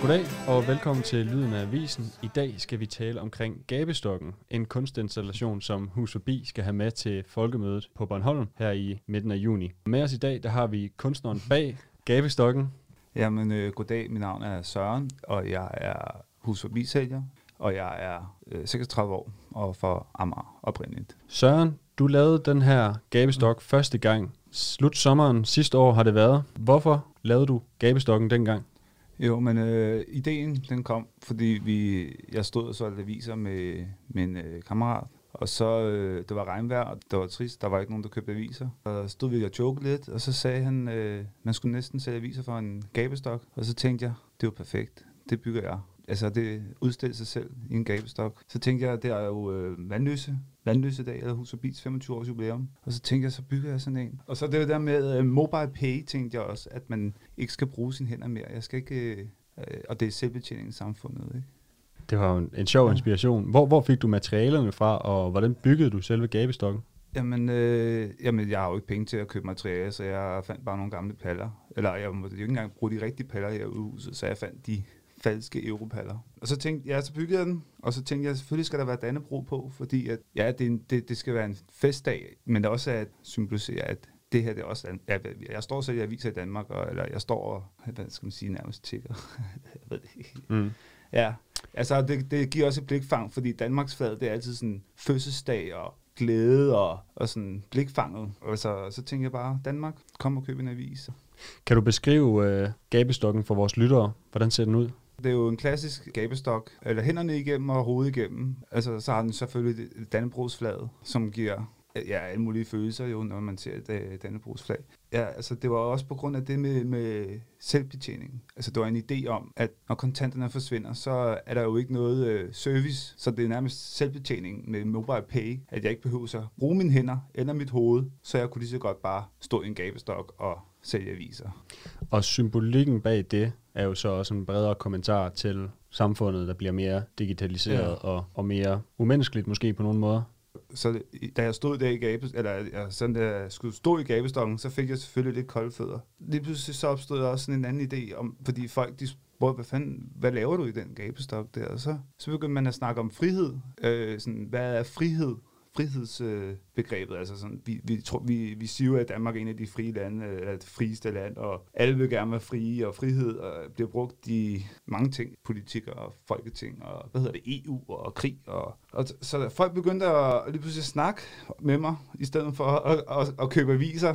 Goddag og velkommen til Lyden af Avisen. I dag skal vi tale omkring Gabestokken, en kunstinstallation, som Hus Forbi skal have med til folkemødet på Bornholm her i midten af juni. Med os i dag, der har vi kunstneren bag Gabestokken. Jamen, øh, goddag. Mit navn er Søren, og jeg er Hus Forbi sælger, og jeg er øh, 36 år og for Amager oprindeligt. Søren, du lavede den her Gabestok første gang. Slut sommeren sidste år har det været. Hvorfor lavede du Gabestokken dengang? Jo, men øh, ideen den kom, fordi vi, jeg stod og solgte aviser med min øh, kammerat, og så øh, det var regnvejr, og det var trist, der var ikke nogen, der købte aviser. Og så stod vi og jokede lidt, og så sagde han, øh, man skulle næsten sælge aviser for en gabestok. Og så tænkte jeg, det var perfekt, det bygger jeg. Altså det udstiller sig selv i en gabestok. Så tænkte jeg, det er jo øh, vandløse, vandløse dag, eller Hus Bits 25 års jubilæum. Og så tænkte jeg, så bygger jeg sådan en. Og så det der med uh, mobile pay, tænkte jeg også, at man ikke skal bruge sine hænder mere. Jeg skal ikke, uh, og det er selvbetjening i samfundet, ikke? Det var en, en sjov inspiration. Hvor, hvor fik du materialerne fra, og hvordan byggede du selve gabestokken? Jamen, øh, jamen, jeg har jo ikke penge til at købe materiale, så jeg fandt bare nogle gamle paller. Eller jeg måtte jo ikke engang bruge de rigtige paller her i huset, så jeg fandt de falske europaller. Og så tænkte jeg, så byggede jeg den, og så tænkte jeg, selvfølgelig skal der være Dannebro på, fordi at, ja, det, det, det skal være en festdag, men det også er at symbolisere, at det her det er også jeg, jeg står så jeg viser i Danmark, og, eller jeg står og, hvad skal man sige, nærmest tigger. jeg ved det ikke. Mm. Ja, altså det, det giver også et blikfang, fordi Danmarks flag, det er altid sådan fødselsdag og glæde og, og sådan blikfanget. Og så, så tænker jeg bare, Danmark, kom og køb en avis. Kan du beskrive øh, gabestokken for vores lyttere? Hvordan ser den ud? Det er jo en klassisk gabestok, eller hænderne igennem og hovedet igennem. Altså, så har den selvfølgelig Dannebrogsflaget, som giver ja, alle mulige følelser jo, når man ser det Dannebrogsflag. Ja, altså det var også på grund af det med, med selvbetjening. Altså det var en idé om, at når kontanterne forsvinder, så er der jo ikke noget øh, service, så det er nærmest selvbetjening med mobile pay, at jeg ikke behøver at bruge mine hænder eller mit hoved, så jeg kunne lige så godt bare stå i en gabestok og sælge aviser. Og symbolikken bag det er jo så også en bredere kommentar til samfundet, der bliver mere digitaliseret ja. og, og mere umenneskeligt måske på nogle måder. Så da jeg stod der i gabe, eller jeg, sådan da jeg skulle stå i gabestokken, så fik jeg selvfølgelig lidt kolde fødder. Lige pludselig så opstod der også sådan en anden idé, om, fordi folk de spurgte, hvad, fanden, hvad laver du i den gabestok der? Og så, så begyndte man at snakke om frihed. Øh, sådan, hvad er frihed? Frihedsbegrebet. Øh, altså sådan, vi, vi, tror, vi, vi siger jo, at Danmark er en af de frie lande, eller det frieste land, og alle vil gerne være frie, og frihed og bliver brugt i mange ting, politik og folketing, og hvad hedder det, EU og krig. Og, og så folk begyndte at lige pludselig snakke med mig, i stedet for at, at, at købe aviser.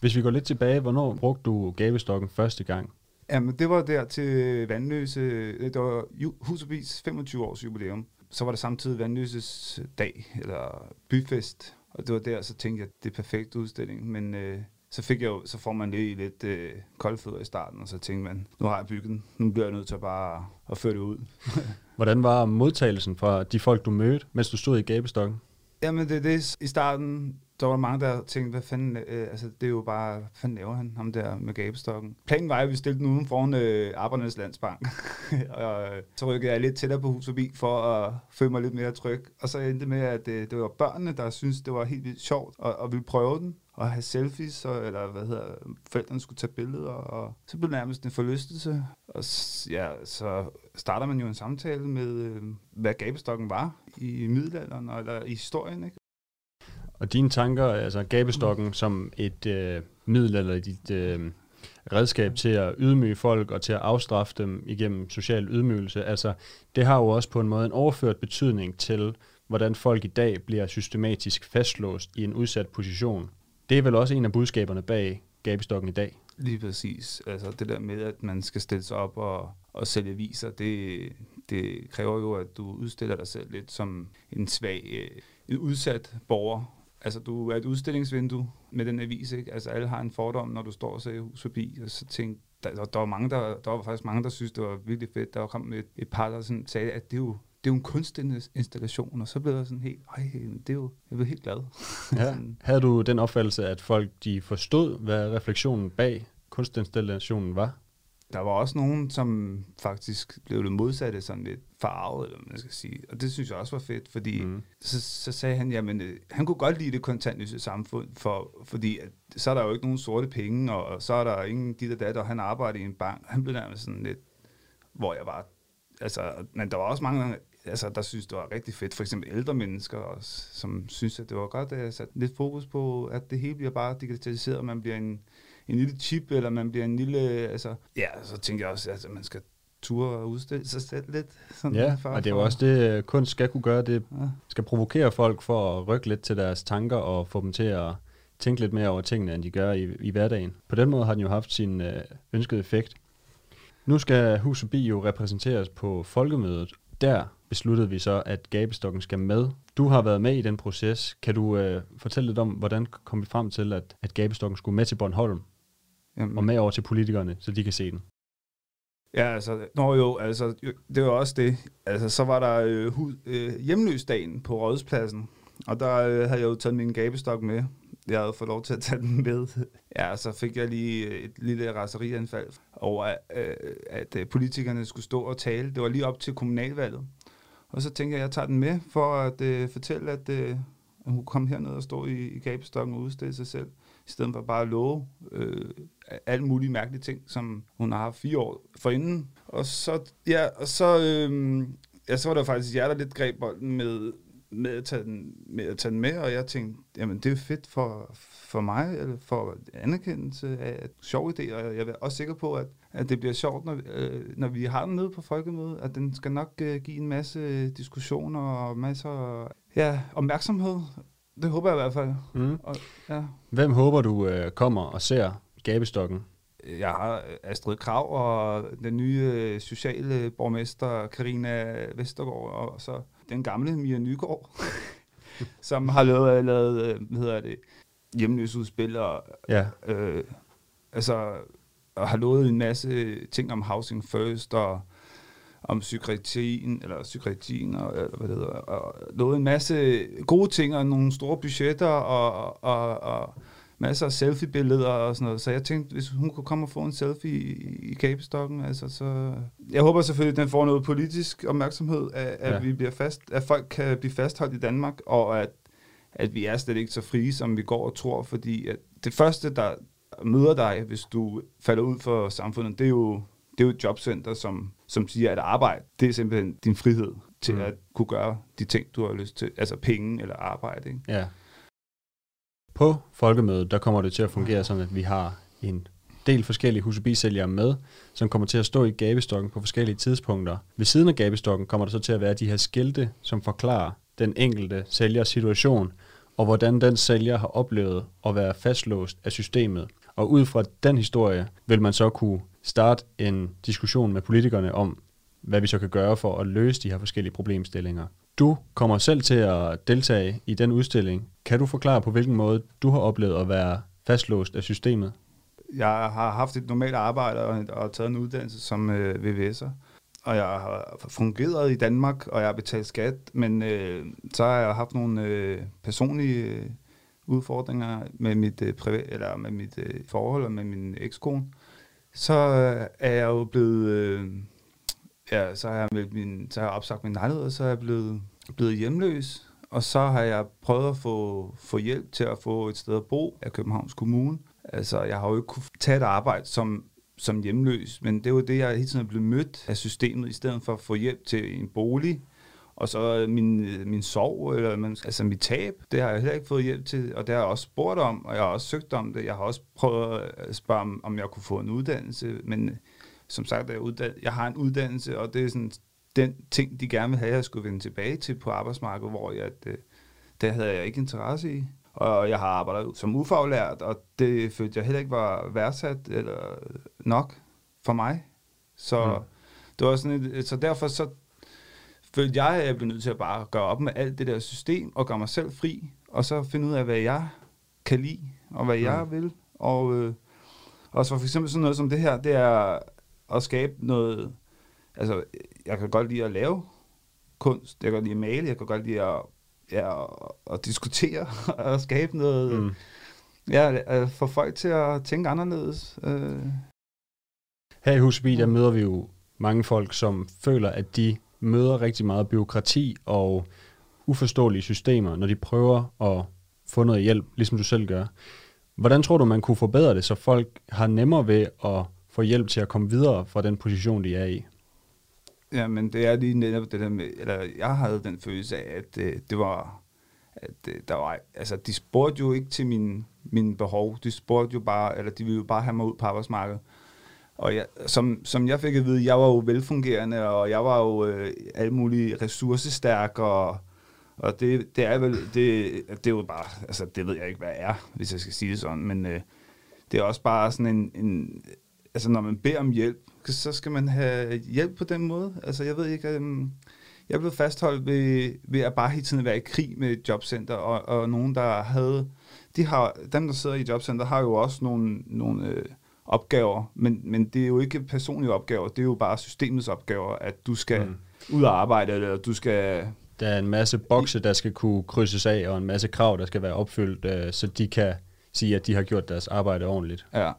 Hvis vi går lidt tilbage, hvornår brugte du gabestokken første gang? Jamen, det var der til Vandløse, det var Husebis 25 års jubilæum så var det samtidig Vandløses dag, eller byfest, og det var der, så tænkte jeg, det er perfekt udstilling, men øh, så fik jeg jo, så får man lige lidt øh, koldfødder i starten, og så tænkte man, nu har jeg bygget den, nu bliver jeg nødt til at bare at føre det ud. Hvordan var modtagelsen fra de folk, du mødte, mens du stod i gabestokken? Jamen det er det, i starten, der var mange, der tænkte, hvad fanden, øh, altså det er jo bare, hvad fanden laver han, ham der med gabestokken. Planen var, at vi stillede den uden foran øh, Arbejdernes Landsbank. og øh, så rykkede jeg lidt tættere på hus forbi, for at føle mig lidt mere tryg. Og så endte med, at øh, det var børnene, der syntes, det var helt vildt sjovt, og, og ville prøve den og have selfies, og, eller hvad hedder, forældrene skulle tage billeder, og så blev det nærmest en forlystelse. Og ja, så starter man jo en samtale med, øh, hvad gabestokken var i middelalderen, eller i historien, ikke? Og dine tanker, altså gabestokken mm. som et øh, middel eller dit øh, redskab til at ydmyge folk og til at afstraffe dem igennem social ydmygelse, altså det har jo også på en måde en overført betydning til, hvordan folk i dag bliver systematisk fastlåst i en udsat position. Det er vel også en af budskaberne bag gabestokken i dag. Lige præcis. Altså det der med, at man skal stille sig op og, og sælge viser, det, det kræver jo, at du udstiller dig selv lidt som en svag, øh, en udsat borger, altså du er et udstillingsvindue med den avis, ikke? Altså alle har en fordom, når du står og ser hus forbi, og så tænkte, der, der, der, var mange, der, der var faktisk mange, der synes, det var virkelig fedt. Der kommet et, et par, der sådan sagde, at det er jo det er jo en kunstinstallation, og så blev jeg sådan helt, ej, det er jo, jeg blev helt glad. Ja. Havde du den opfattelse, at folk de forstod, hvad refleksionen bag kunstinstallationen var? Der var også nogen, som faktisk blev det modsatte, sådan lidt farvet, eller man skal sige. Og det synes jeg også var fedt, fordi mm. så, så sagde han, jamen, øh, han kunne godt lide det kontantløse samfund, for, fordi at, så er der jo ikke nogen sorte penge, og, og så er der ingen dit og dat, og han arbejder i en bank. Han blev nærmest sådan lidt, hvor jeg var, altså, men der var også mange altså, der synes, det var rigtig fedt. For eksempel ældre mennesker, også, som synes, at det var godt, at jeg satte lidt fokus på, at det hele bliver bare digitaliseret, og man bliver en, en lille chip, eller man bliver en lille... Altså, ja, så tænkte jeg også, at man skal ture og udstille sig selv lidt. Sådan ja, for, og det er jo også det, øh, kunst skal kunne gøre. Det ja. skal provokere folk for at rykke lidt til deres tanker og få dem til at tænke lidt mere over tingene, end de gør i, i hverdagen. På den måde har den jo haft sin øh, ønskede effekt. Nu skal Hus Bi jo repræsenteres på folkemødet. Der besluttede vi så, at gabestokken skal med. Du har været med i den proces. Kan du øh, fortælle lidt om, hvordan kom vi frem til, at, at gabestokken skulle med til Bornholm? Jamen. Og med over til politikerne, så de kan se den? Ja, altså, nå jo, altså, det var også det. Altså, så var der øh, hu, øh, hjemløsdagen på Rådspladsen, og der øh, havde jeg jo taget min gabestok med. Jeg havde fået lov til at tage den med. Ja, så fik jeg lige et lille raserianfald over, øh, at øh, politikerne skulle stå og tale. Det var lige op til kommunalvalget. Og så tænker jeg, at jeg tager den med for at øh, fortælle, at, øh, at hun kom herned og stå i, i gabestokken og udstille sig selv, i stedet for bare at love øh, alle mulige mærkelige ting, som hun har haft fire år forinden. Og så, ja, og så, øh, ja, så var der faktisk jer, der lidt greb bolden med, med at, tage den, med at tage den med, og jeg tænkte, jamen det er fedt for, for mig, eller for anerkendelse af sjov idé, og jeg er også sikker på, at, at det bliver sjovt, når, øh, når vi har den nede på folkemødet, at den skal nok øh, give en masse diskussioner og masser ja, opmærksomhed. Det håber jeg i hvert fald. Mm. Og, ja. Hvem håber du øh, kommer og ser gabestokken? Jeg har Astrid Krav og den nye øh, sociale borgmester Karina Vestergaard, og så den gamle Mia Nygaard, som har lavet, lavet øh, hvad hedder det, hjemløsudspil og ja. øh, altså, og har lovet en masse ting om Housing First og om psykiatrien, eller psykiatrien, og, eller hvad det hedder, og lovet en masse gode ting og nogle store budgetter og, og, og masser af selfie-billeder og sådan noget. Så jeg tænkte, hvis hun kunne komme og få en selfie i, i kabestokken, altså så... Jeg håber selvfølgelig, at den får noget politisk opmærksomhed, at, at, ja. vi bliver fast, at folk kan blive fastholdt i Danmark, og at, at vi er slet ikke så frie, som vi går og tror, fordi at det første, der møder dig, hvis du falder ud for samfundet, det er jo, det er jo et jobcenter, som, som siger, at arbejde, det er simpelthen din frihed til mm. at kunne gøre de ting, du har lyst til, altså penge eller arbejde. Ikke? Ja. På folkemødet, der kommer det til at fungere sådan, at vi har en del forskellige husebisælgere med, som kommer til at stå i gabestokken på forskellige tidspunkter. Ved siden af gabestokken kommer der så til at være de her skilte, som forklarer den enkelte sælgers situation, og hvordan den sælger har oplevet at være fastlåst af systemet. Og ud fra den historie vil man så kunne starte en diskussion med politikerne om, hvad vi så kan gøre for at løse de her forskellige problemstillinger. Du kommer selv til at deltage i den udstilling. Kan du forklare på hvilken måde du har oplevet at være fastlåst af systemet? Jeg har haft et normalt arbejde og, og taget en uddannelse som øh, VVS'er og jeg har fungeret i Danmark, og jeg har betalt skat, men øh, så har jeg haft nogle øh, personlige øh, udfordringer med mit øh, privat, eller med mit øh, forhold og med min ekskone. Så øh, er jeg jo blevet, øh, ja, så har jeg, med min, så har jeg opsagt min lejlighed, og så er jeg blevet, blevet hjemløs. Og så har jeg prøvet at få, få hjælp til at få et sted at bo af Københavns Kommune. Altså, jeg har jo ikke kunne tage et arbejde, som som hjemløs, men det var det, jeg hele tiden er blevet mødt af systemet, i stedet for at få hjælp til en bolig, og så min, min sorg, eller man, altså mit tab, det har jeg heller ikke fået hjælp til, og det har jeg også spurgt om, og jeg har også søgt om det. Jeg har også prøvet at spørge, om, om jeg kunne få en uddannelse, men som sagt, jeg, uddannet, jeg har en uddannelse, og det er sådan den ting, de gerne vil have, jeg skulle vende tilbage til på arbejdsmarkedet, hvor jeg, det, det havde jeg ikke interesse i og jeg har arbejdet som ufaglært, og det følte jeg heller ikke var værdsat eller nok for mig. Så mm. det var sådan et, så derfor så følte jeg, at jeg blev nødt til at bare gøre op med alt det der system, og gøre mig selv fri, og så finde ud af, hvad jeg kan lide, og hvad mm. jeg vil. Og øh, også for eksempel sådan noget som det her, det er at skabe noget, altså jeg kan godt lide at lave kunst, jeg kan godt lide at male, jeg kan godt lide at ja, at diskutere og skabe noget, mm. ja, få folk til at tænke anderledes. Øh. Her i Husby, der møder vi jo mange folk, som føler, at de møder rigtig meget byråkrati og uforståelige systemer, når de prøver at få noget hjælp, ligesom du selv gør. Hvordan tror du, man kunne forbedre det, så folk har nemmere ved at få hjælp til at komme videre fra den position, de er i? Ja, men det er lige netop det der med, eller jeg havde den følelse af, at øh, det var, at øh, der var, altså de spurgte jo ikke til min, min behov, de spurgte jo bare, eller de ville jo bare have mig ud på arbejdsmarkedet. Og jeg, som, som jeg fik at vide, jeg var jo velfungerende, og jeg var jo øh, alt muligt ressourcestærk, og, og det, det er vel, det, det er jo bare, altså det ved jeg ikke, hvad er, hvis jeg skal sige det sådan, men øh, det er også bare sådan en, en, altså når man beder om hjælp, så skal man have hjælp på den måde. Altså jeg ved ikke, øh, jeg blev fastholdt ved, ved at bare hele tiden være i krig med et jobcenter, og, og nogen, der havde, de har, dem der sidder i jobcenter, har jo også nogle, nogle øh, opgaver, men, men det er jo ikke personlige opgaver, det er jo bare systemets opgaver, at du skal mm. ud og arbejde, eller du skal... Der er en masse bokse, der skal kunne krydses af, og en masse krav, der skal være opfyldt, øh, så de kan sige, at de har gjort deres arbejde ordentligt. Ja. Og,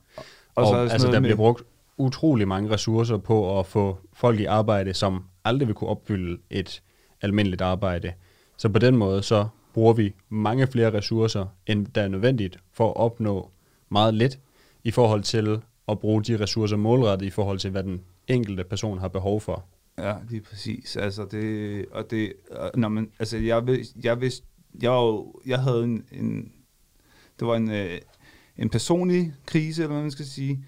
og så altså, der med... bliver brugt utrolig mange ressourcer på at få folk i arbejde, som aldrig vil kunne opfylde et almindeligt arbejde. Så på den måde, så bruger vi mange flere ressourcer, end der er nødvendigt for at opnå meget let i forhold til at bruge de ressourcer målrettet i forhold til, hvad den enkelte person har behov for. Ja, lige præcis. Altså det, og det, når man, altså jeg vidste, jeg vidste, jeg, var, jeg havde en, en det var en, øh, en personlig krise, eller hvad man skal sige,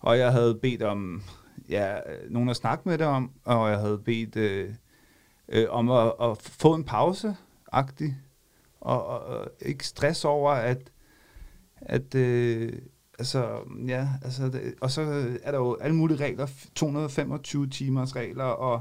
og jeg havde bedt om, ja, nogen at snakke med det om, og jeg havde bedt øh, øh, om at, at få en pause, agtig, og, og, og ikke stress over, at, at øh, altså, ja, altså, det, og så er der jo alle mulige regler, 225 timers regler, og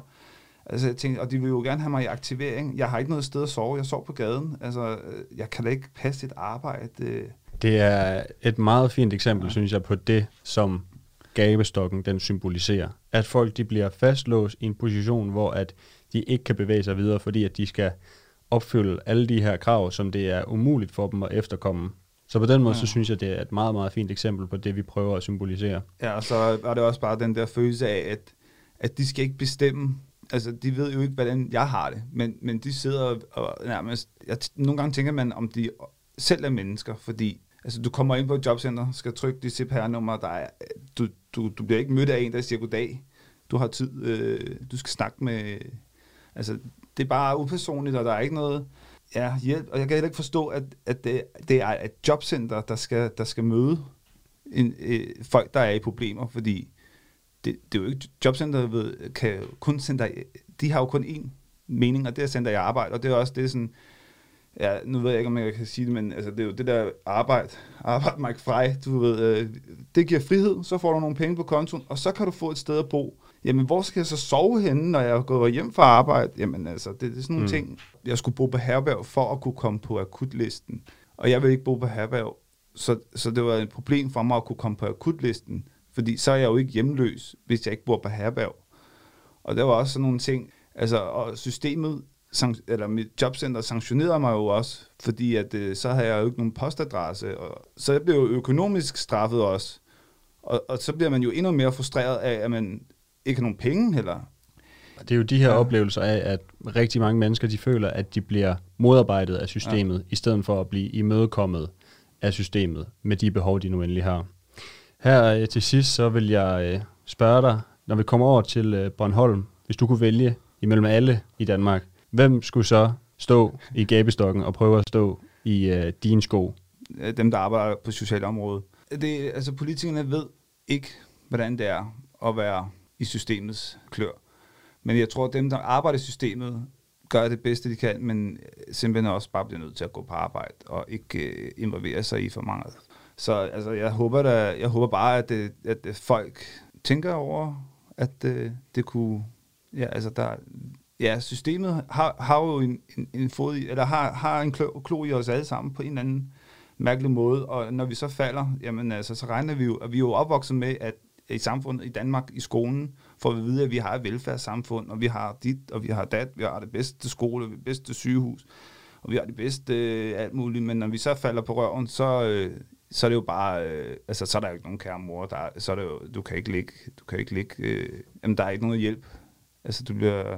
Altså, jeg tænkte, og de vil jo gerne have mig i aktivering. Jeg har ikke noget sted at sove. Jeg sover på gaden. Altså, jeg kan da ikke passe et arbejde. Det er et meget fint eksempel, ja. synes jeg, på det, som gabestokken den symboliserer. At folk de bliver fastlåst i en position, hvor at de ikke kan bevæge sig videre, fordi at de skal opfylde alle de her krav, som det er umuligt for dem at efterkomme. Så på den måde, ja. så synes jeg, det er et meget, meget fint eksempel på det, vi prøver at symbolisere. Ja, og så var det også bare den der følelse af, at, at de skal ikke bestemme. Altså, de ved jo ikke, hvordan jeg har det, men, men de sidder og nærmest... Jeg, nogle gange tænker man, om de selv er mennesker, fordi altså, du kommer ind på et jobcenter, skal trykke dit CPR-nummer, der er, du, du, du bliver ikke mødt af en, der siger goddag. Du har tid, øh, du skal snakke med... Altså, det er bare upersonligt, og der er ikke noget ja, hjælp. Og jeg kan heller ikke forstå, at, at det, det er et jobcenter, der skal, der skal møde en, øh, folk, der er i problemer, fordi det, det er jo ikke jobcenteret ved, kan kun sende dig, de har jo kun én mening, og det er at sende dig i arbejde, og det er også det sådan, ja, nu ved jeg ikke, om jeg kan sige det, men altså, det er jo det der arbejde, arbejde Mike Fry, du ved, øh, det giver frihed, så får du nogle penge på kontoen, og så kan du få et sted at bo. Jamen, hvor skal jeg så sove henne, når jeg går hjem fra arbejde? Jamen, altså, det, det er sådan nogle mm. ting. Jeg skulle bo på herberg for at kunne komme på akutlisten, og jeg vil ikke bo på herberg, så, så det var et problem for mig at kunne komme på akutlisten, fordi så er jeg jo ikke hjemløs, hvis jeg ikke bor på herberg. Og der var også sådan nogle ting, altså, og systemet eller mit jobcenter sanktionerede mig jo også, fordi at, øh, så havde jeg jo ikke nogen postadresse, og, så jeg blev jo økonomisk straffet også. Og, og så bliver man jo endnu mere frustreret af, at man ikke har nogen penge heller. Det er jo de her ja. oplevelser af, at rigtig mange mennesker de føler, at de bliver modarbejdet af systemet, ja. i stedet for at blive imødekommet af systemet med de behov, de nu endelig har. Her øh, til sidst, så vil jeg øh, spørge dig, når vi kommer over til øh, Bornholm, hvis du kunne vælge imellem alle i Danmark, Hvem skulle så stå i gabestokken og prøve at stå i øh, dine sko? Øh, dem, der arbejder på socialområdet. Det, altså, politikerne ved ikke, hvordan det er at være i systemets klør. Men jeg tror, at dem, der arbejder i systemet, gør det bedste, de kan, men øh, simpelthen også bare bliver nødt til at gå på arbejde og ikke øh, involvere sig i for mange. Så altså, jeg, håber da, jeg håber bare, at, det, at folk tænker over, at øh, det kunne... Ja, altså, der, ja, systemet har, har jo en, en, en fod i, eller har, har en klo, klo i os alle sammen på en eller anden mærkelig måde, og når vi så falder, jamen altså, så regner vi jo, at vi er jo opvokset med, at i samfundet, i Danmark, i skolen, får vi at vide, at vi har et velfærdssamfund, og vi har dit, og vi har dat, vi har det bedste skole, det bedste sygehus, og vi har det bedste øh, alt muligt, men når vi så falder på røven, så, øh, så er det jo bare, øh, altså så er der jo ikke nogen kære mor, der, så er det jo, du kan ikke ligge, du kan ikke ligge, øh, jamen der er ikke nogen hjælp. Altså du bliver,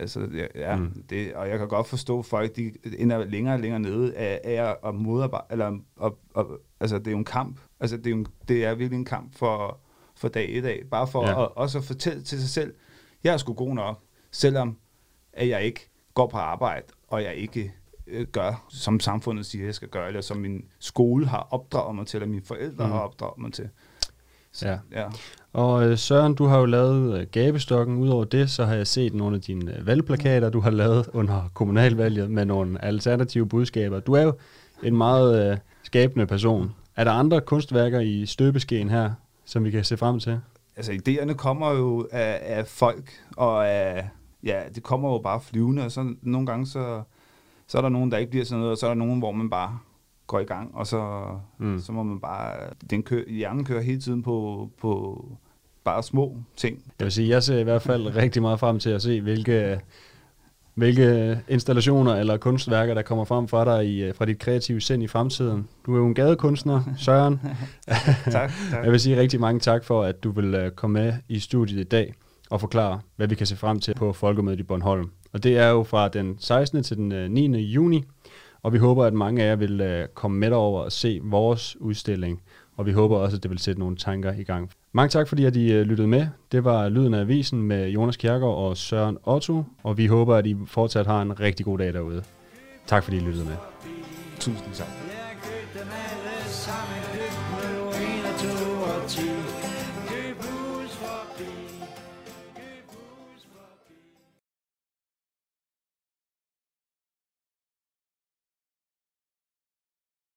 altså ja, mm. det, og jeg kan godt forstå folk, de ender længere og længere nede af, af at modarbejde, eller at, at, altså det er jo en kamp, altså det er, jo, det er virkelig en kamp for, for dag i dag, bare for ja. at, også at fortælle til sig selv, jeg er sgu god nok, selvom at jeg ikke går på arbejde, og jeg ikke øh, gør, som samfundet siger, jeg skal gøre, eller som min skole har opdraget mig til, eller mine forældre mm. har opdraget mig til. Så, ja. ja. Og øh, Søren, du har jo lavet øh, gabestokken. Udover det, så har jeg set nogle af dine øh, valgplakater, du har lavet under kommunalvalget med nogle alternative budskaber. Du er jo en meget øh, skabende person. Er der andre kunstværker i støbeskeen her, som vi kan se frem til? Altså, idéerne kommer jo af, af folk, og af, ja, det kommer jo bare flyvende, og så nogle gange, så, så er der nogen, der ikke bliver sådan noget, og så er der nogen, hvor man bare går i gang, og så, mm. så må man bare, den kører, hjernen kører hele tiden på, på bare små ting. Jeg vil sige, jeg ser i hvert fald rigtig meget frem til at se, hvilke, hvilke installationer eller kunstværker, der kommer frem fra dig i, fra dit kreative sind i fremtiden. Du er jo en gadekunstner, Søren. tak, tak. Jeg vil sige rigtig mange tak for, at du vil øh, komme med i studiet i dag og forklare, hvad vi kan se frem til på Folkemødet i Bornholm. Og det er jo fra den 16. til den 9. Øh, juni, og vi håber, at mange af jer vil øh, komme med over og se vores udstilling, og vi håber også, at det vil sætte nogle tanker i gang. Mange tak, fordi at I øh, lyttede med. Det var Lyden af Avisen med Jonas Kjærgaard og Søren Otto, og vi håber, at I fortsat har en rigtig god dag derude. Tak fordi I lyttede med. Tusind tak.